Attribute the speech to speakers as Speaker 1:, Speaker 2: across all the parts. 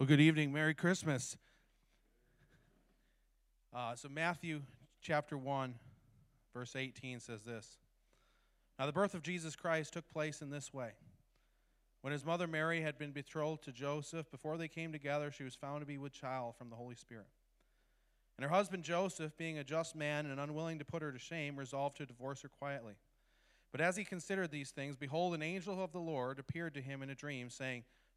Speaker 1: Well, good evening. Merry Christmas. Uh, so, Matthew chapter 1, verse 18 says this Now, the birth of Jesus Christ took place in this way. When his mother Mary had been betrothed to Joseph, before they came together, she was found to be with child from the Holy Spirit. And her husband Joseph, being a just man and unwilling to put her to shame, resolved to divorce her quietly. But as he considered these things, behold, an angel of the Lord appeared to him in a dream, saying,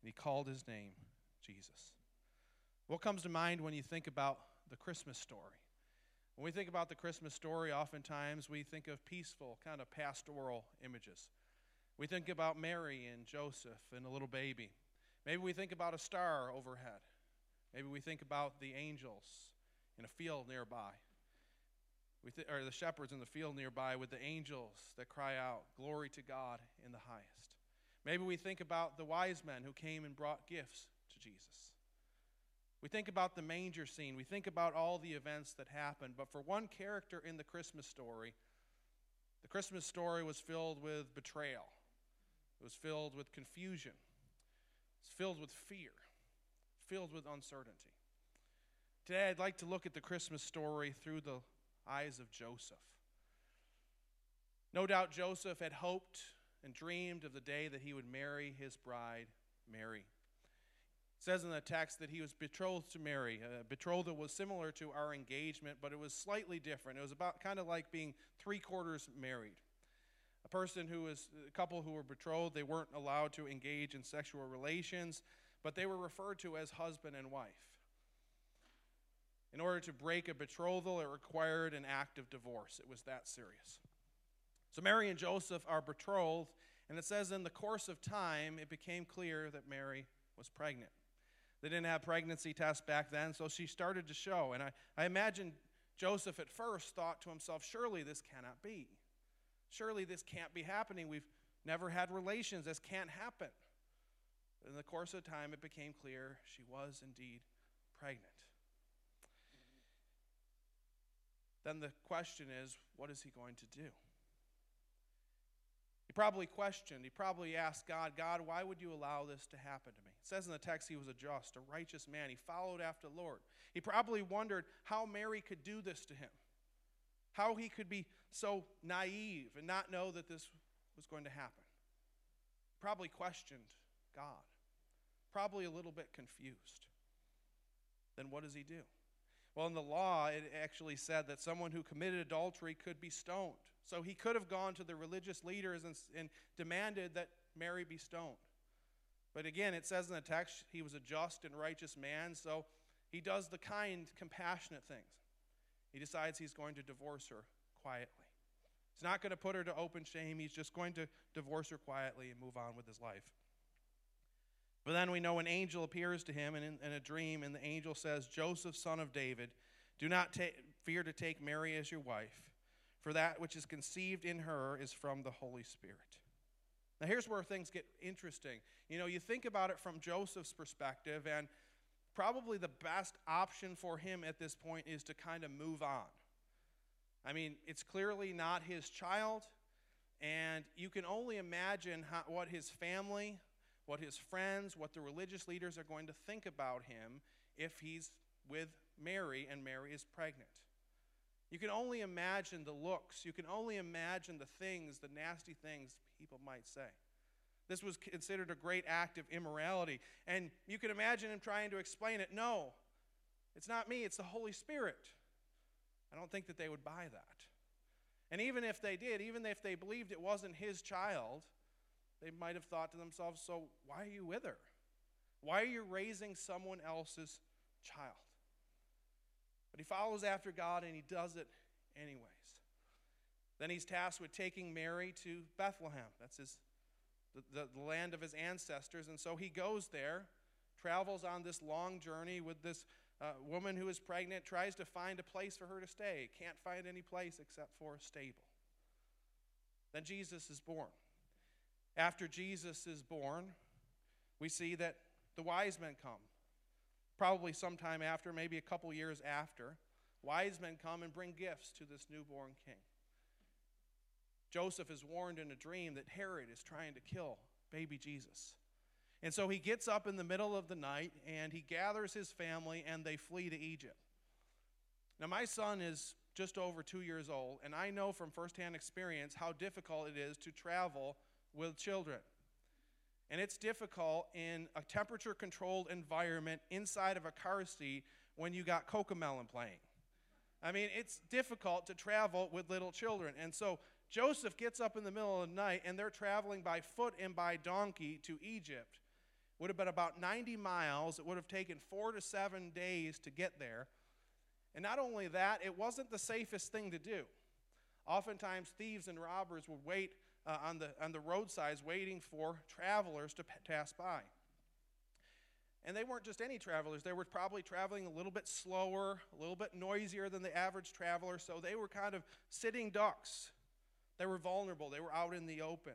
Speaker 1: and he called his name Jesus. What comes to mind when you think about the Christmas story? When we think about the Christmas story, oftentimes we think of peaceful, kind of pastoral images. We think about Mary and Joseph and a little baby. Maybe we think about a star overhead. Maybe we think about the angels in a field nearby. We th- or the shepherds in the field nearby with the angels that cry out, Glory to God in the highest. Maybe we think about the wise men who came and brought gifts to Jesus. We think about the manger scene. We think about all the events that happened. But for one character in the Christmas story, the Christmas story was filled with betrayal, it was filled with confusion, it's filled with fear, filled with uncertainty. Today, I'd like to look at the Christmas story through the eyes of Joseph. No doubt Joseph had hoped and dreamed of the day that he would marry his bride, Mary. It says in the text that he was betrothed to Mary. Uh, betrothal was similar to our engagement, but it was slightly different. It was about kind of like being three quarters married. A person who was, a couple who were betrothed, they weren't allowed to engage in sexual relations, but they were referred to as husband and wife. In order to break a betrothal, it required an act of divorce. It was that serious. So Mary and Joseph are betrothed, and it says in the course of time, it became clear that Mary was pregnant. They didn't have pregnancy tests back then, so she started to show. And I, I imagine Joseph at first thought to himself, surely this cannot be. Surely this can't be happening. We've never had relations. This can't happen. But in the course of time, it became clear she was indeed pregnant. Then the question is, what is he going to do? Probably questioned, he probably asked God, God, why would you allow this to happen to me? It says in the text he was a just, a righteous man. He followed after the Lord. He probably wondered how Mary could do this to him, how he could be so naive and not know that this was going to happen. Probably questioned God, probably a little bit confused. Then what does he do? Well, in the law, it actually said that someone who committed adultery could be stoned. So he could have gone to the religious leaders and, and demanded that Mary be stoned. But again, it says in the text he was a just and righteous man, so he does the kind, compassionate things. He decides he's going to divorce her quietly. He's not going to put her to open shame. He's just going to divorce her quietly and move on with his life. But then we know an angel appears to him in, in a dream, and the angel says, Joseph, son of David, do not ta- fear to take Mary as your wife for that which is conceived in her is from the Holy Spirit. Now, here's where things get interesting. You know, you think about it from Joseph's perspective, and probably the best option for him at this point is to kind of move on. I mean, it's clearly not his child, and you can only imagine how, what his family, what his friends, what the religious leaders are going to think about him if he's with Mary and Mary is pregnant. You can only imagine the looks. You can only imagine the things, the nasty things people might say. This was considered a great act of immorality. And you can imagine him trying to explain it. No, it's not me, it's the Holy Spirit. I don't think that they would buy that. And even if they did, even if they believed it wasn't his child, they might have thought to themselves, so why are you with her? Why are you raising someone else's child? But he follows after God and he does it anyways. Then he's tasked with taking Mary to Bethlehem. That's his, the, the, land of his ancestors. And so he goes there travels on this long journey with this uh, woman who is pregnant, tries to find a place for her to stay, can't find any place except for a stable. Then Jesus is born. After Jesus is born, we see that the wise men come. Probably sometime after, maybe a couple years after, wise men come and bring gifts to this newborn king. Joseph is warned in a dream that Herod is trying to kill baby Jesus. And so he gets up in the middle of the night and he gathers his family and they flee to Egypt. Now, my son is just over two years old, and I know from firsthand experience how difficult it is to travel with children. And it's difficult in a temperature controlled environment inside of a car seat when you got Cocomelon playing. I mean, it's difficult to travel with little children. And so Joseph gets up in the middle of the night and they're traveling by foot and by donkey to Egypt. Would have been about 90 miles. It would have taken four to seven days to get there. And not only that, it wasn't the safest thing to do. Oftentimes, thieves and robbers would wait uh, on, the, on the roadsides waiting for travelers to pass by. And they weren't just any travelers, they were probably traveling a little bit slower, a little bit noisier than the average traveler, so they were kind of sitting ducks. They were vulnerable, they were out in the open.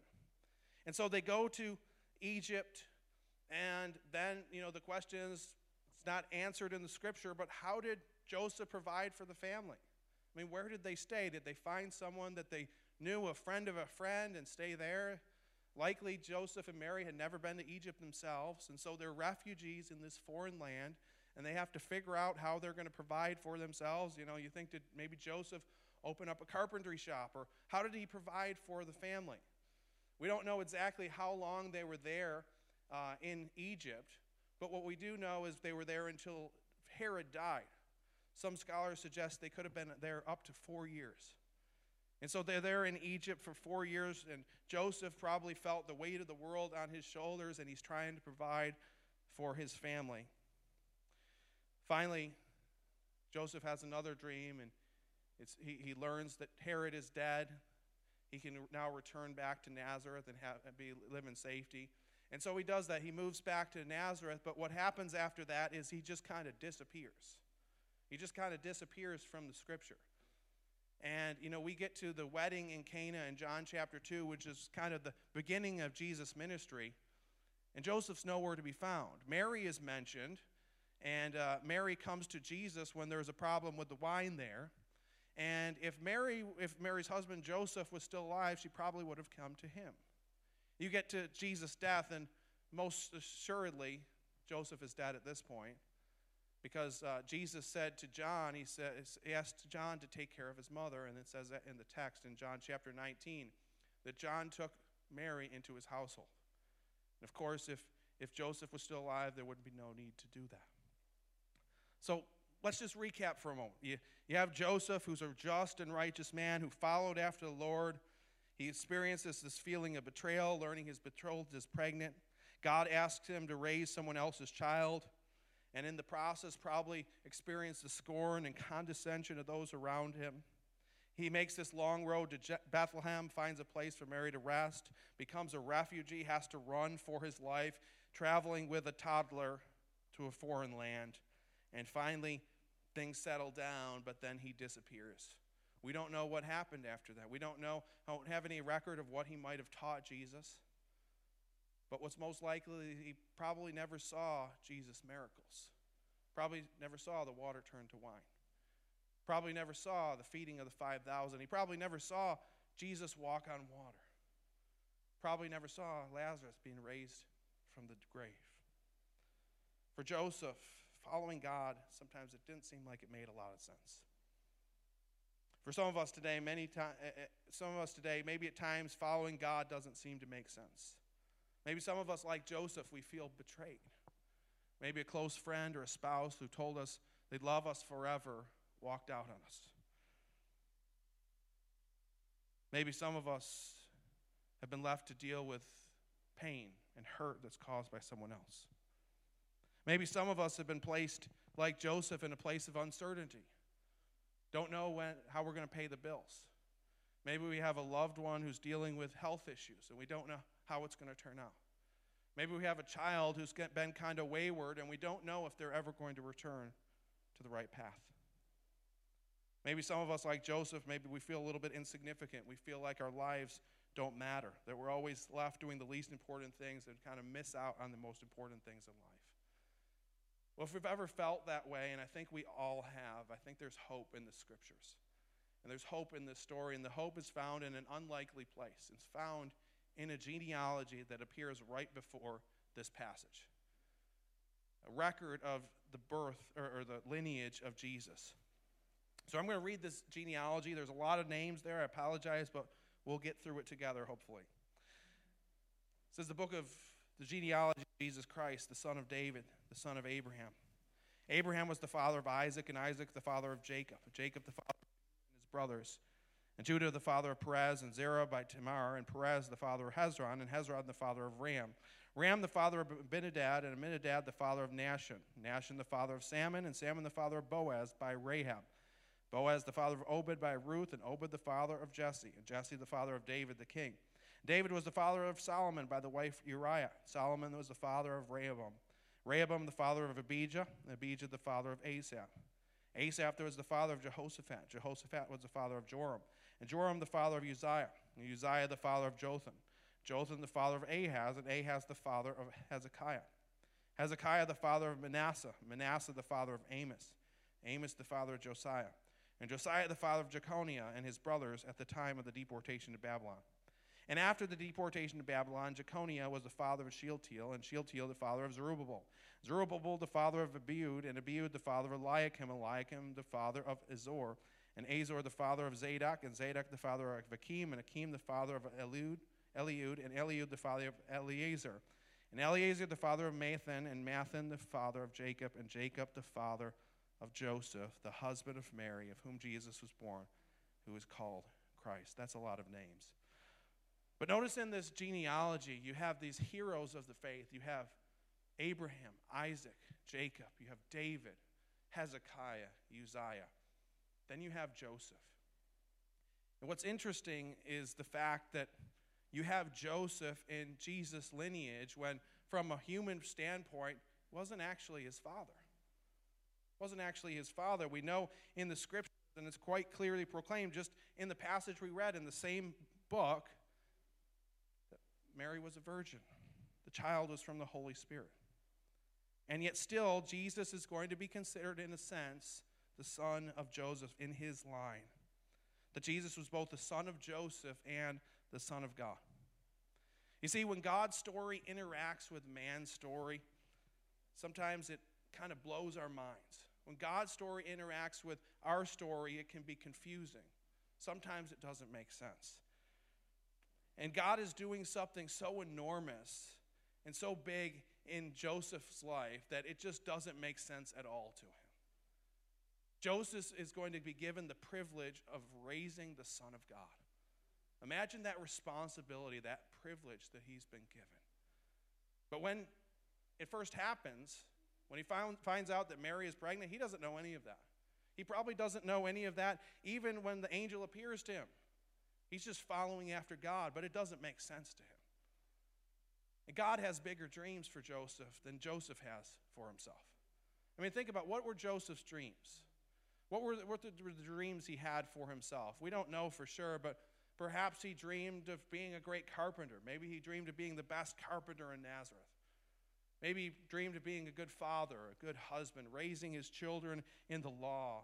Speaker 1: And so they go to Egypt, and then, you know, the question is it's not answered in the scripture, but how did Joseph provide for the family? I mean, where did they stay? Did they find someone that they knew, a friend of a friend, and stay there? Likely, Joseph and Mary had never been to Egypt themselves, and so they're refugees in this foreign land, and they have to figure out how they're going to provide for themselves. You know, you think that maybe Joseph open up a carpentry shop, or how did he provide for the family? We don't know exactly how long they were there uh, in Egypt, but what we do know is they were there until Herod died. Some scholars suggest they could have been there up to four years. And so they're there in Egypt for four years, and Joseph probably felt the weight of the world on his shoulders, and he's trying to provide for his family. Finally, Joseph has another dream, and he, he learns that Herod is dead. He can now return back to Nazareth and have, be, live in safety. And so he does that. He moves back to Nazareth, but what happens after that is he just kind of disappears. He just kind of disappears from the scripture. And, you know, we get to the wedding in Cana in John chapter 2, which is kind of the beginning of Jesus' ministry. And Joseph's nowhere to be found. Mary is mentioned, and uh, Mary comes to Jesus when there's a problem with the wine there. And if Mary, if Mary's husband Joseph was still alive, she probably would have come to him. You get to Jesus' death, and most assuredly, Joseph is dead at this point because uh, Jesus said to John, he, says, he asked John to take care of his mother, and it says that in the text in John chapter 19 that John took Mary into his household. And of course, if, if Joseph was still alive, there wouldn't be no need to do that. So let's just recap for a moment. You, you have Joseph, who's a just and righteous man who followed after the Lord. He experiences this feeling of betrayal, learning his betrothed is pregnant. God asks him to raise someone else's child and in the process probably experienced the scorn and condescension of those around him. He makes this long road to Bethlehem, finds a place for Mary to rest, becomes a refugee, has to run for his life, traveling with a toddler to a foreign land. And finally, things settle down, but then he disappears. We don't know what happened after that. We don't know, don't have any record of what he might have taught Jesus. But what's most likely, he probably never saw Jesus' miracles. Probably never saw the water turn to wine. Probably never saw the feeding of the 5,000. He probably never saw Jesus walk on water. Probably never saw Lazarus being raised from the grave. For Joseph, following God, sometimes it didn't seem like it made a lot of sense. For some of us today, many times, eh, eh, some of us today, maybe at times following God doesn't seem to make sense. Maybe some of us, like Joseph, we feel betrayed. Maybe a close friend or a spouse who told us they'd love us forever walked out on us. Maybe some of us have been left to deal with pain and hurt that's caused by someone else. Maybe some of us have been placed, like Joseph, in a place of uncertainty. Don't know when, how we're going to pay the bills. Maybe we have a loved one who's dealing with health issues and we don't know how it's going to turn out. Maybe we have a child who's been kind of wayward and we don't know if they're ever going to return to the right path. Maybe some of us, like Joseph, maybe we feel a little bit insignificant. We feel like our lives don't matter, that we're always left doing the least important things and kind of miss out on the most important things in life. Well, if we've ever felt that way, and I think we all have, I think there's hope in the scriptures. And there's hope in this story, and the hope is found in an unlikely place. It's found in a genealogy that appears right before this passage a record of the birth or, or the lineage of Jesus. So I'm going to read this genealogy. There's a lot of names there. I apologize, but we'll get through it together, hopefully. It says the book of the genealogy of Jesus Christ, the son of David, the son of Abraham. Abraham was the father of Isaac, and Isaac the father of Jacob. Jacob the father of his brothers. And Judah the father of Perez, and Zerah by Tamar, and Perez the father of Hezron, and Hezron the father of Ram. Ram the father of Amminadab, and Amminadab the father of Nahshon. Nahshon the father of Salmon, and Salmon the father of Boaz by Rahab. Boaz the father of Obed by Ruth, and Obed the father of Jesse, and Jesse the father of David the king. David was the father of Solomon by the wife Uriah. Solomon was the father of Rehoboam. Rehoboam the father of Abijah, Abijah the father of Asaph. Asaph was the father of Jehoshaphat. Jehoshaphat was the father of Joram. And Joram the father of Uzziah. And Uzziah the father of Jotham. Jotham the father of Ahaz. And Ahaz the father of Hezekiah. Hezekiah the father of Manasseh. Manasseh the father of Amos. Amos the father of Josiah and Josiah the father of Jeconiah and his brothers at the time of the deportation to Babylon. And after the deportation to Babylon, Jeconiah was the father of Shealtiel, and Shealtiel the father of Zerubbabel. Zerubbabel the father of Abiud, and Abiud the father of Eliakim, Eliakim the father of Azor, and Azor the father of Zadok, and Zadok the father of Achim, and Achim the father of Eliud, Eliud, and Eliud the father of Eleazar, and Eleazar the father of Matthan, and Matthan the father of Jacob, and Jacob the father of Joseph, the husband of Mary, of whom Jesus was born, who is called Christ. That's a lot of names. But notice in this genealogy, you have these heroes of the faith. You have Abraham, Isaac, Jacob. You have David, Hezekiah, Uzziah. Then you have Joseph. And what's interesting is the fact that you have Joseph in Jesus' lineage when, from a human standpoint, wasn't actually his father wasn't actually his father. We know in the scriptures, and it's quite clearly proclaimed just in the passage we read in the same book, that Mary was a virgin. The child was from the Holy Spirit. And yet, still, Jesus is going to be considered, in a sense, the son of Joseph in his line. That Jesus was both the son of Joseph and the son of God. You see, when God's story interacts with man's story, sometimes it kind of blows our minds. When God's story interacts with our story, it can be confusing. Sometimes it doesn't make sense. And God is doing something so enormous and so big in Joseph's life that it just doesn't make sense at all to him. Joseph is going to be given the privilege of raising the Son of God. Imagine that responsibility, that privilege that he's been given. But when it first happens, when he found, finds out that Mary is pregnant, he doesn't know any of that. He probably doesn't know any of that even when the angel appears to him. He's just following after God, but it doesn't make sense to him. And God has bigger dreams for Joseph than Joseph has for himself. I mean, think about what were Joseph's dreams? What were, what were the dreams he had for himself? We don't know for sure, but perhaps he dreamed of being a great carpenter. Maybe he dreamed of being the best carpenter in Nazareth. Maybe he dreamed of being a good father, a good husband, raising his children in the law.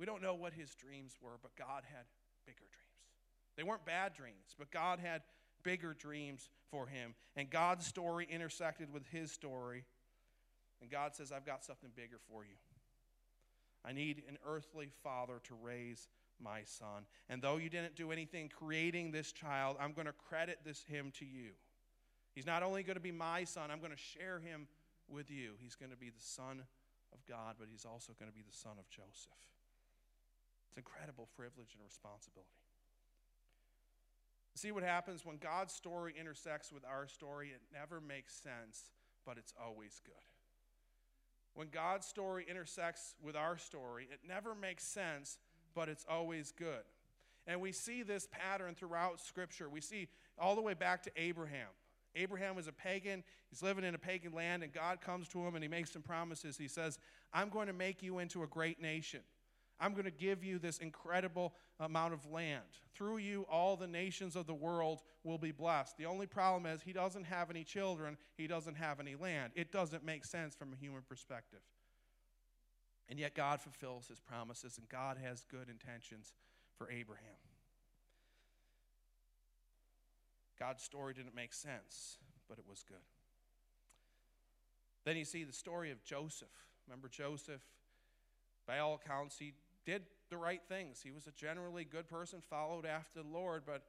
Speaker 1: We don't know what his dreams were, but God had bigger dreams. They weren't bad dreams, but God had bigger dreams for him. And God's story intersected with his story. And God says, I've got something bigger for you. I need an earthly father to raise my son. And though you didn't do anything creating this child, I'm going to credit this him to you. He's not only going to be my son, I'm going to share him with you. He's going to be the son of God, but he's also going to be the son of Joseph. It's incredible privilege and responsibility. See what happens when God's story intersects with our story? It never makes sense, but it's always good. When God's story intersects with our story, it never makes sense, but it's always good. And we see this pattern throughout Scripture. We see all the way back to Abraham. Abraham was a pagan. He's living in a pagan land, and God comes to him and he makes some promises. He says, I'm going to make you into a great nation. I'm going to give you this incredible amount of land. Through you, all the nations of the world will be blessed. The only problem is he doesn't have any children, he doesn't have any land. It doesn't make sense from a human perspective. And yet, God fulfills his promises, and God has good intentions for Abraham. God's story didn't make sense, but it was good. Then you see the story of Joseph. Remember Joseph? By all accounts, he did the right things. He was a generally good person, followed after the Lord, but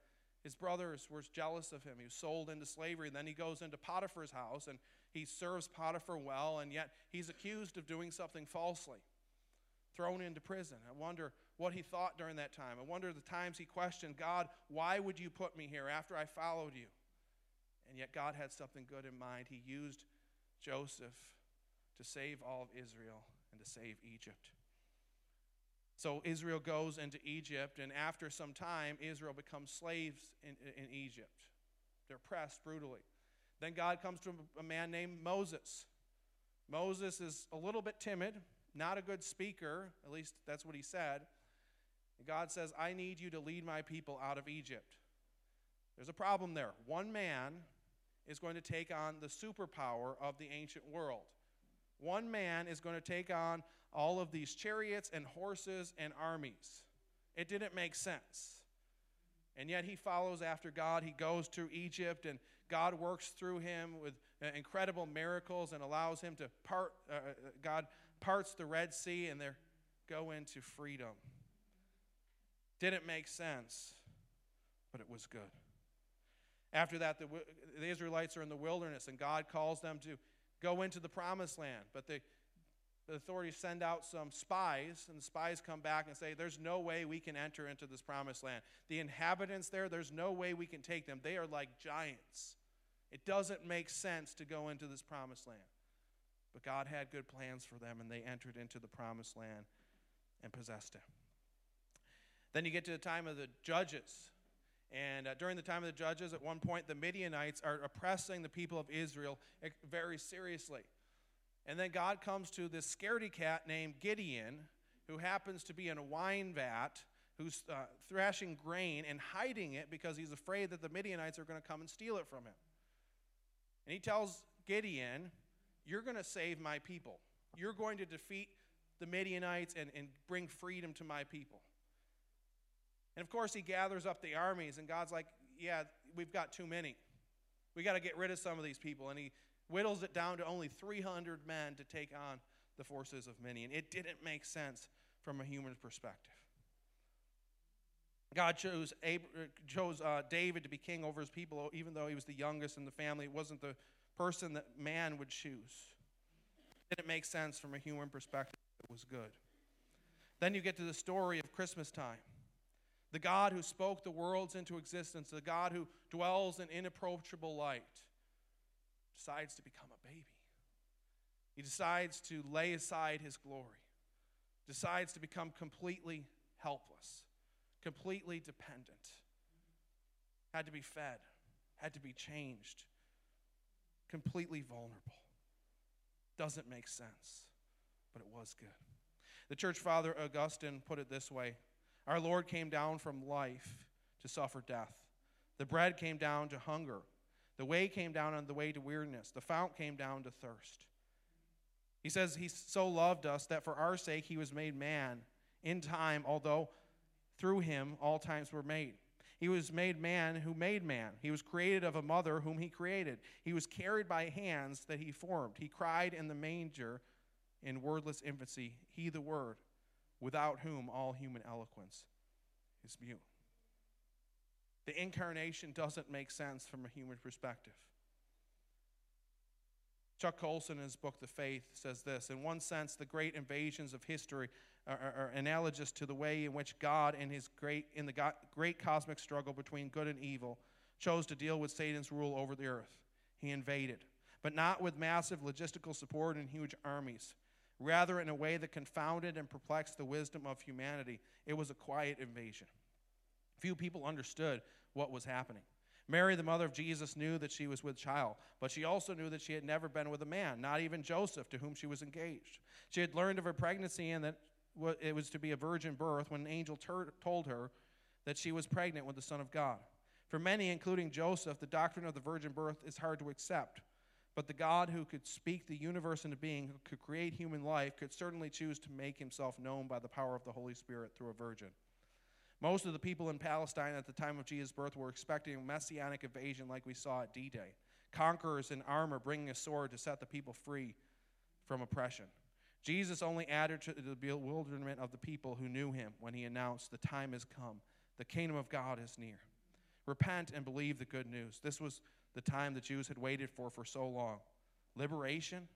Speaker 1: his brothers were jealous of him. He was sold into slavery. And then he goes into Potiphar's house and he serves Potiphar well, and yet he's accused of doing something falsely, thrown into prison. I wonder what he thought during that time. I wonder the times he questioned God, why would you put me here after I followed you? And yet God had something good in mind. He used Joseph to save all of Israel and to save Egypt. So Israel goes into Egypt, and after some time, Israel becomes slaves in, in Egypt. They're pressed brutally. Then God comes to a man named Moses. Moses is a little bit timid, not a good speaker, at least that's what he said. And God says, I need you to lead my people out of Egypt. There's a problem there. One man is going to take on the superpower of the ancient world. One man is going to take on all of these chariots and horses and armies. It didn't make sense. And yet he follows after God. He goes to Egypt, and God works through him with uh, incredible miracles and allows him to part, uh, uh, God parts the Red Sea, and they go into freedom. Didn't make sense, but it was good. After that, the, the Israelites are in the wilderness, and God calls them to go into the promised land. But the, the authorities send out some spies, and the spies come back and say, There's no way we can enter into this promised land. The inhabitants there, there's no way we can take them. They are like giants. It doesn't make sense to go into this promised land. But God had good plans for them, and they entered into the promised land and possessed it. Then you get to the time of the judges. And uh, during the time of the judges, at one point, the Midianites are oppressing the people of Israel very seriously. And then God comes to this scaredy cat named Gideon, who happens to be in a wine vat, who's uh, thrashing grain and hiding it because he's afraid that the Midianites are going to come and steal it from him. And he tells Gideon, You're going to save my people. You're going to defeat the Midianites and, and bring freedom to my people. And of course, he gathers up the armies, and God's like, Yeah, we've got too many. We got to get rid of some of these people. And he whittles it down to only 300 men to take on the forces of many. And It didn't make sense from a human perspective. God chose, chose uh, David to be king over his people, even though he was the youngest in the family. It wasn't the person that man would choose. It didn't make sense from a human perspective. It was good. Then you get to the story of Christmas time. The God who spoke the worlds into existence, the God who dwells in inapproachable light, decides to become a baby. He decides to lay aside his glory, decides to become completely helpless, completely dependent, had to be fed, had to be changed, completely vulnerable. Doesn't make sense, but it was good. The church father Augustine put it this way Our Lord came down from life to suffer death. The bread came down to hunger the way came down on the way to weariness. The fount came down to thirst. He says he so loved us that for our sake he was made man in time, although through him all times were made. He was made man who made man. He was created of a mother whom he created. He was carried by hands that he formed. He cried in the manger in wordless infancy, he the word, without whom all human eloquence is mute. The incarnation doesn't make sense from a human perspective. Chuck Colson, in his book, The Faith, says this In one sense, the great invasions of history are, are, are analogous to the way in which God, in, his great, in the God, great cosmic struggle between good and evil, chose to deal with Satan's rule over the earth. He invaded, but not with massive logistical support and huge armies. Rather, in a way that confounded and perplexed the wisdom of humanity, it was a quiet invasion. Few people understood what was happening. Mary, the mother of Jesus, knew that she was with child, but she also knew that she had never been with a man, not even Joseph, to whom she was engaged. She had learned of her pregnancy and that it was to be a virgin birth when an angel ter- told her that she was pregnant with the Son of God. For many, including Joseph, the doctrine of the virgin birth is hard to accept. But the God who could speak the universe into being, who could create human life, could certainly choose to make himself known by the power of the Holy Spirit through a virgin. Most of the people in Palestine at the time of Jesus' birth were expecting a messianic invasion like we saw at D Day conquerors in armor bringing a sword to set the people free from oppression. Jesus only added to the bewilderment of the people who knew him when he announced, The time has come, the kingdom of God is near. Repent and believe the good news. This was the time the Jews had waited for for so long. Liberation.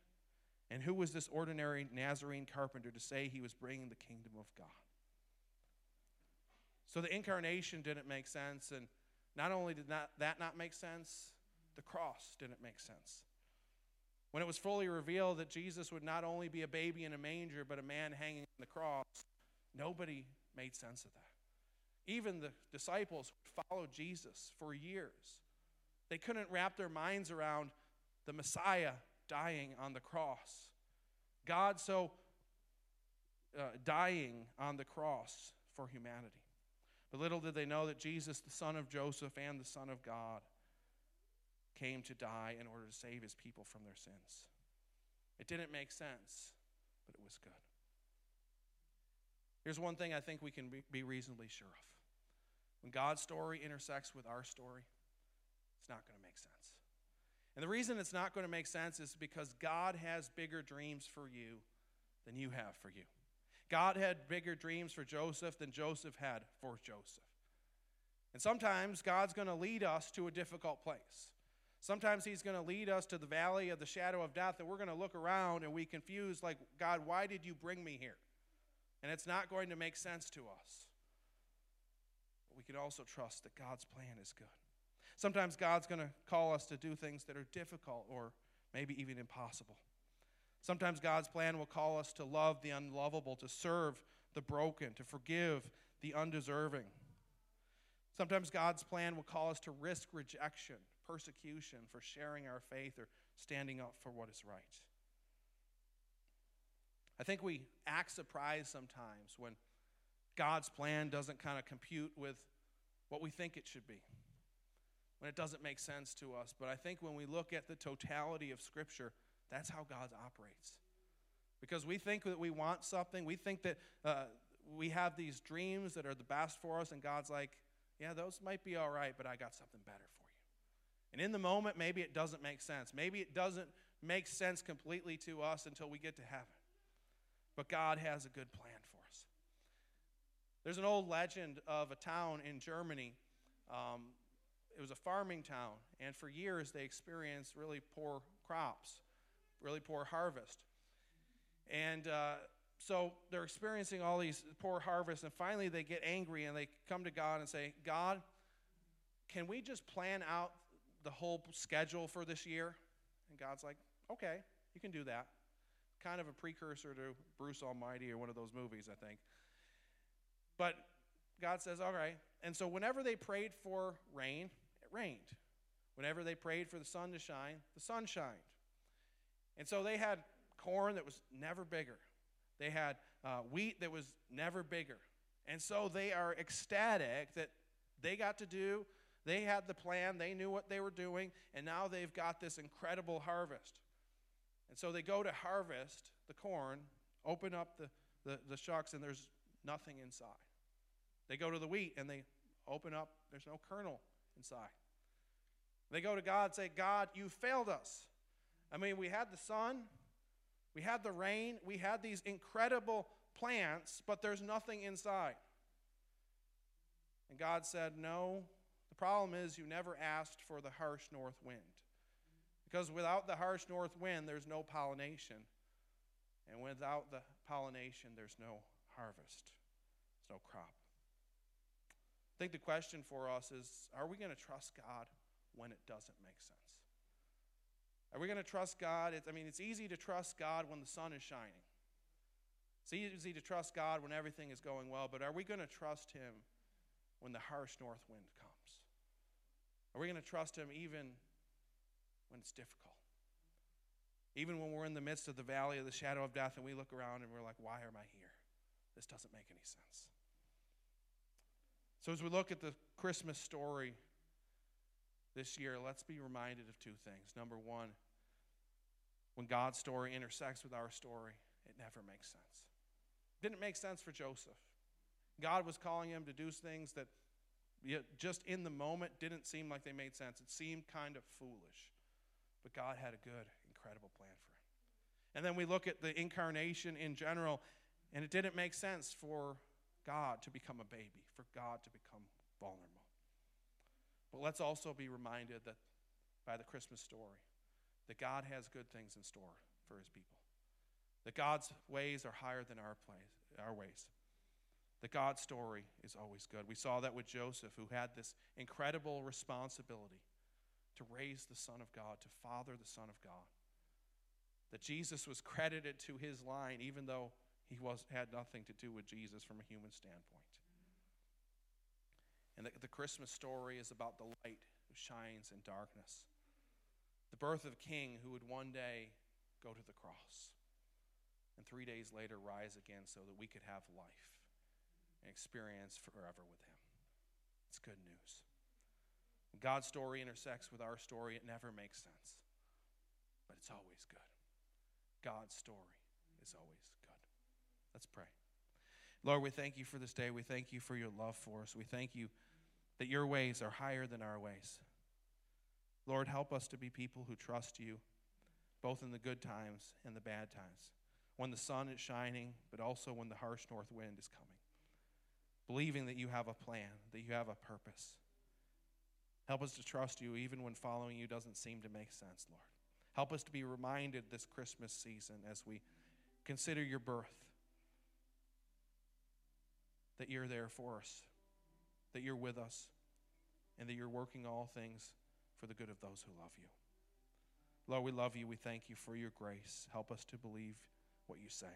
Speaker 1: And who was this ordinary Nazarene carpenter to say he was bringing the kingdom of God? So the incarnation didn't make sense, and not only did not, that not make sense, the cross didn't make sense. When it was fully revealed that Jesus would not only be a baby in a manger, but a man hanging on the cross, nobody made sense of that. Even the disciples who followed Jesus for years, they couldn't wrap their minds around the Messiah dying on the cross. God so uh, dying on the cross for humanity. But little did they know that Jesus, the son of Joseph and the Son of God, came to die in order to save his people from their sins. It didn't make sense, but it was good. Here's one thing I think we can be reasonably sure of when God's story intersects with our story, it's not going to make sense. And the reason it's not going to make sense is because God has bigger dreams for you than you have for you. God had bigger dreams for Joseph than Joseph had for Joseph. And sometimes God's going to lead us to a difficult place. Sometimes He's going to lead us to the valley of the shadow of death, and we're going to look around and we confuse, like, God, why did you bring me here? And it's not going to make sense to us. But we can also trust that God's plan is good. Sometimes God's going to call us to do things that are difficult or maybe even impossible. Sometimes God's plan will call us to love the unlovable, to serve the broken, to forgive the undeserving. Sometimes God's plan will call us to risk rejection, persecution for sharing our faith or standing up for what is right. I think we act surprised sometimes when God's plan doesn't kind of compute with what we think it should be, when it doesn't make sense to us. But I think when we look at the totality of Scripture, that's how God operates. Because we think that we want something, we think that uh, we have these dreams that are the best for us, and God's like, yeah, those might be all right, but I got something better for you. And in the moment, maybe it doesn't make sense. Maybe it doesn't make sense completely to us until we get to heaven. But God has a good plan for us. There's an old legend of a town in Germany. Um, it was a farming town, and for years they experienced really poor crops really poor harvest. And uh, so they're experiencing all these poor harvests, and finally they get angry and they come to God and say, God, can we just plan out the whole schedule for this year? And God's like, okay, you can do that. Kind of a precursor to Bruce Almighty or one of those movies, I think. But God says, all right. And so whenever they prayed for rain, it rained. Whenever they prayed for the sun to shine, the sun shined. And so they had corn that was never bigger, they had uh, wheat that was never bigger. And so they are ecstatic that they got to do, they had the plan, they knew what they were doing, and now they've got this incredible harvest. And so they go to harvest the corn, open up the, the, the shucks, and there's nothing inside. They go to the wheat and they open up, there's no kernel inside. They go to God and say, God, you failed us. I mean, we had the sun, we had the rain, we had these incredible plants, but there's nothing inside. And God said, No, the problem is you never asked for the harsh north wind. Because without the harsh north wind, there's no pollination. And without the pollination, there's no harvest, there's no crop. I think the question for us is are we going to trust God when it doesn't make sense? Are we going to trust God? I mean, it's easy to trust God when the sun is shining. It's easy to trust God when everything is going well, but are we going to trust Him when the harsh north wind comes? Are we going to trust Him even when it's difficult? Even when we're in the midst of the valley of the shadow of death and we look around and we're like, why am I here? This doesn't make any sense. So, as we look at the Christmas story this year, let's be reminded of two things. Number one, when God's story intersects with our story, it never makes sense. Didn't make sense for Joseph. God was calling him to do things that just in the moment didn't seem like they made sense. It seemed kind of foolish. But God had a good, incredible plan for him. And then we look at the incarnation in general, and it didn't make sense for God to become a baby, for God to become vulnerable. But let's also be reminded that by the Christmas story, that God has good things in store for his people. That God's ways are higher than our, place, our ways. That God's story is always good. We saw that with Joseph, who had this incredible responsibility to raise the Son of God, to father the Son of God. That Jesus was credited to his line, even though he was, had nothing to do with Jesus from a human standpoint. And the, the Christmas story is about the light who shines in darkness. The birth of a king who would one day go to the cross and three days later rise again so that we could have life and experience forever with him. It's good news. When God's story intersects with our story, it never makes sense, but it's always good. God's story is always good. Let's pray. Lord, we thank you for this day. We thank you for your love for us. We thank you that your ways are higher than our ways. Lord, help us to be people who trust you, both in the good times and the bad times, when the sun is shining, but also when the harsh north wind is coming. Believing that you have a plan, that you have a purpose. Help us to trust you even when following you doesn't seem to make sense, Lord. Help us to be reminded this Christmas season as we consider your birth that you're there for us, that you're with us, and that you're working all things for the good of those who love you. Lord, we love you. We thank you for your grace. Help us to believe what you say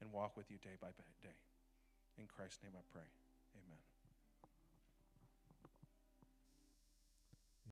Speaker 1: and walk with you day by day. In Christ's name I pray. Amen.